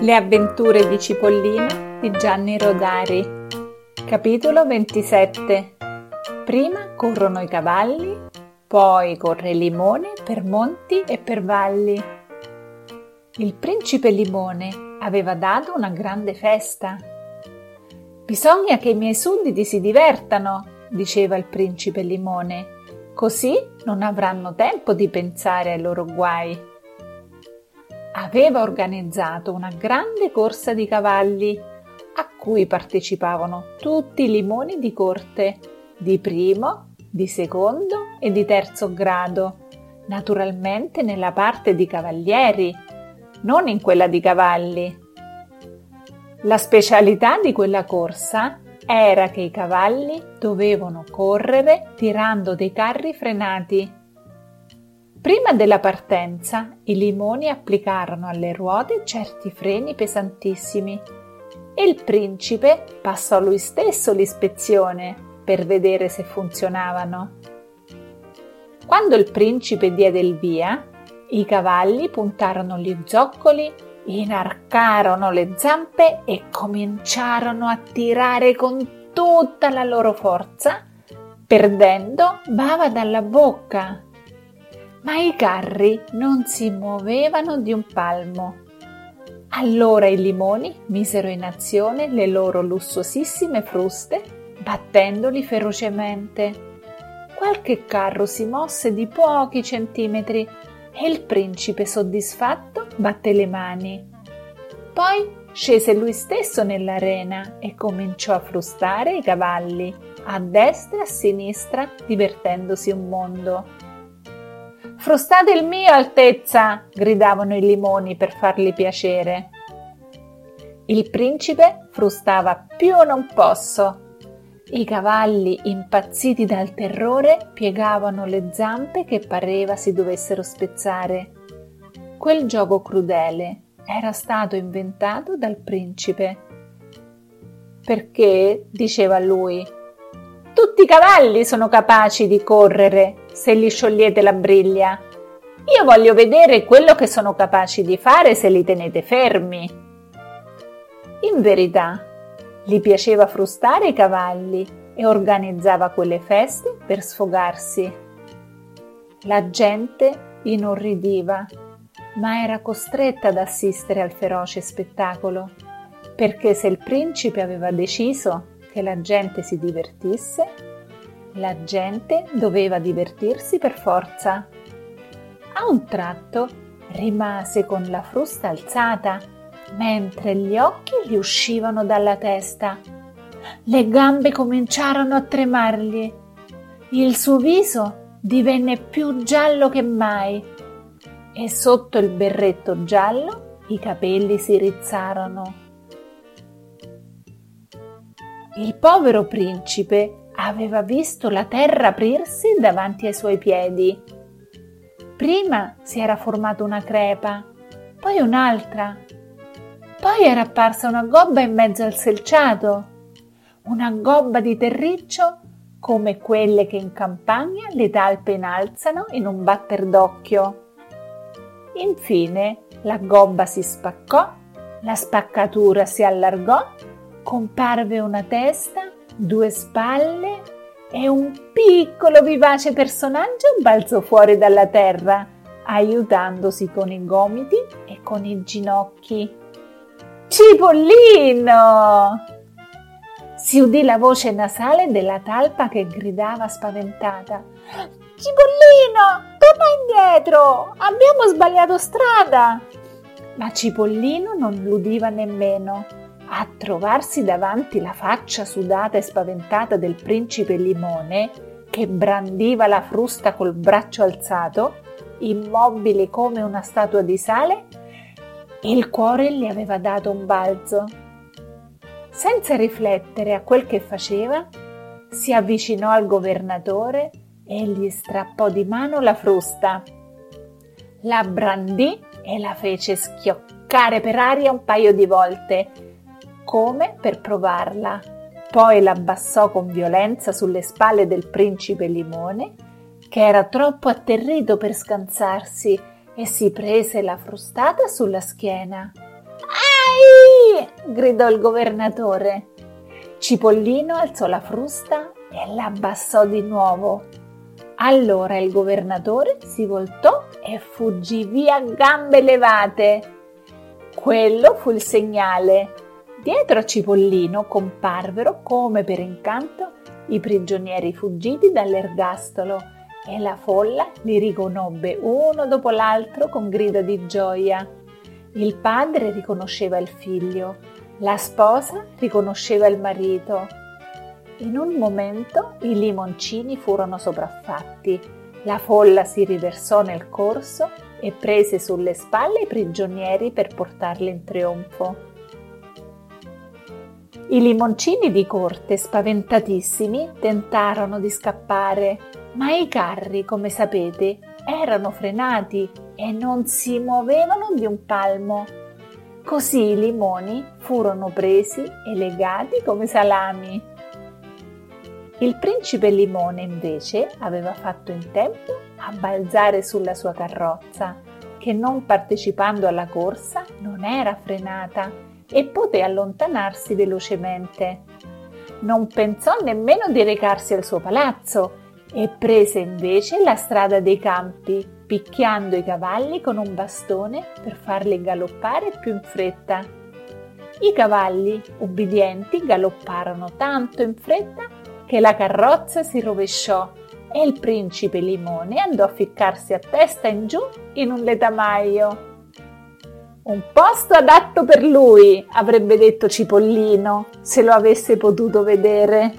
Le avventure di Cipollina di Gianni Rodari. Capitolo 27. Prima corrono i cavalli, poi corre Limone per monti e per valli. Il principe Limone aveva dato una grande festa. Bisogna che i miei sudditi si divertano, diceva il principe Limone, così non avranno tempo di pensare ai loro guai aveva organizzato una grande corsa di cavalli a cui partecipavano tutti i limoni di corte, di primo, di secondo e di terzo grado, naturalmente nella parte di cavalieri, non in quella di cavalli. La specialità di quella corsa era che i cavalli dovevano correre tirando dei carri frenati Prima della partenza, i limoni applicarono alle ruote certi freni pesantissimi e il principe passò lui stesso l'ispezione per vedere se funzionavano. Quando il principe diede il via, i cavalli puntarono gli zoccoli, inarcarono le zampe e cominciarono a tirare con tutta la loro forza, perdendo bava dalla bocca ma i carri non si muovevano di un palmo. Allora i limoni misero in azione le loro lussuosissime fruste, battendoli ferocemente. Qualche carro si mosse di pochi centimetri e il principe soddisfatto batté le mani. Poi scese lui stesso nell'arena e cominciò a frustare i cavalli a destra e a sinistra, divertendosi un mondo. Frustate il mio, Altezza! gridavano i limoni per fargli piacere. Il principe frustava più non posso. I cavalli, impazziti dal terrore, piegavano le zampe che pareva si dovessero spezzare. Quel gioco crudele era stato inventato dal principe. Perché, diceva lui, tutti i cavalli sono capaci di correre se gli sciogliete la briglia. Io voglio vedere quello che sono capaci di fare se li tenete fermi. In verità, gli piaceva frustare i cavalli e organizzava quelle feste per sfogarsi. La gente inorridiva, ma era costretta ad assistere al feroce spettacolo, perché se il principe aveva deciso che la gente si divertisse, la gente doveva divertirsi per forza. A un tratto rimase con la frusta alzata, mentre gli occhi gli uscivano dalla testa. Le gambe cominciarono a tremargli. Il suo viso divenne più giallo che mai e sotto il berretto giallo i capelli si rizzarono. Il povero principe aveva visto la terra aprirsi davanti ai suoi piedi. Prima si era formata una crepa, poi un'altra, poi era apparsa una gobba in mezzo al selciato, una gobba di terriccio come quelle che in campagna le talpe innalzano in un batter d'occhio. Infine la gobba si spaccò, la spaccatura si allargò comparve una testa, due spalle e un piccolo vivace personaggio balzò fuori dalla terra, aiutandosi con i gomiti e con i ginocchi. Cipollino! Si udì la voce nasale della talpa che gridava spaventata. Cipollino, torna indietro! Abbiamo sbagliato strada! Ma Cipollino non l'udiva nemmeno a trovarsi davanti la faccia sudata e spaventata del principe Limone, che brandiva la frusta col braccio alzato, immobile come una statua di sale, il cuore gli aveva dato un balzo. Senza riflettere a quel che faceva, si avvicinò al governatore e gli strappò di mano la frusta. La brandì e la fece schioccare per aria un paio di volte come per provarla. Poi l'abbassò con violenza sulle spalle del principe Limone, che era troppo atterrito per scansarsi e si prese la frustata sulla schiena. gridò il governatore. Cipollino alzò la frusta e l'abbassò di nuovo. Allora il governatore si voltò e fuggì via a gambe levate. Quello fu il segnale. Dietro a Cipollino comparvero, come per incanto, i prigionieri fuggiti dall'ergastolo e la folla li riconobbe uno dopo l'altro con grido di gioia. Il padre riconosceva il figlio, la sposa riconosceva il marito. In un momento i limoncini furono sopraffatti, la folla si riversò nel corso e prese sulle spalle i prigionieri per portarli in trionfo. I limoncini di corte, spaventatissimi, tentarono di scappare, ma i carri, come sapete, erano frenati e non si muovevano di un palmo. Così i limoni furono presi e legati come salami. Il principe Limone invece aveva fatto in tempo a balzare sulla sua carrozza, che non partecipando alla corsa non era frenata e poté allontanarsi velocemente. Non pensò nemmeno di recarsi al suo palazzo e prese invece la strada dei campi, picchiando i cavalli con un bastone per farli galoppare più in fretta. I cavalli, ubbidienti, galopparono tanto in fretta che la carrozza si rovesciò e il principe Limone andò a ficcarsi a testa in giù in un letamaio. Un posto adatto per lui, avrebbe detto Cipollino, se lo avesse potuto vedere.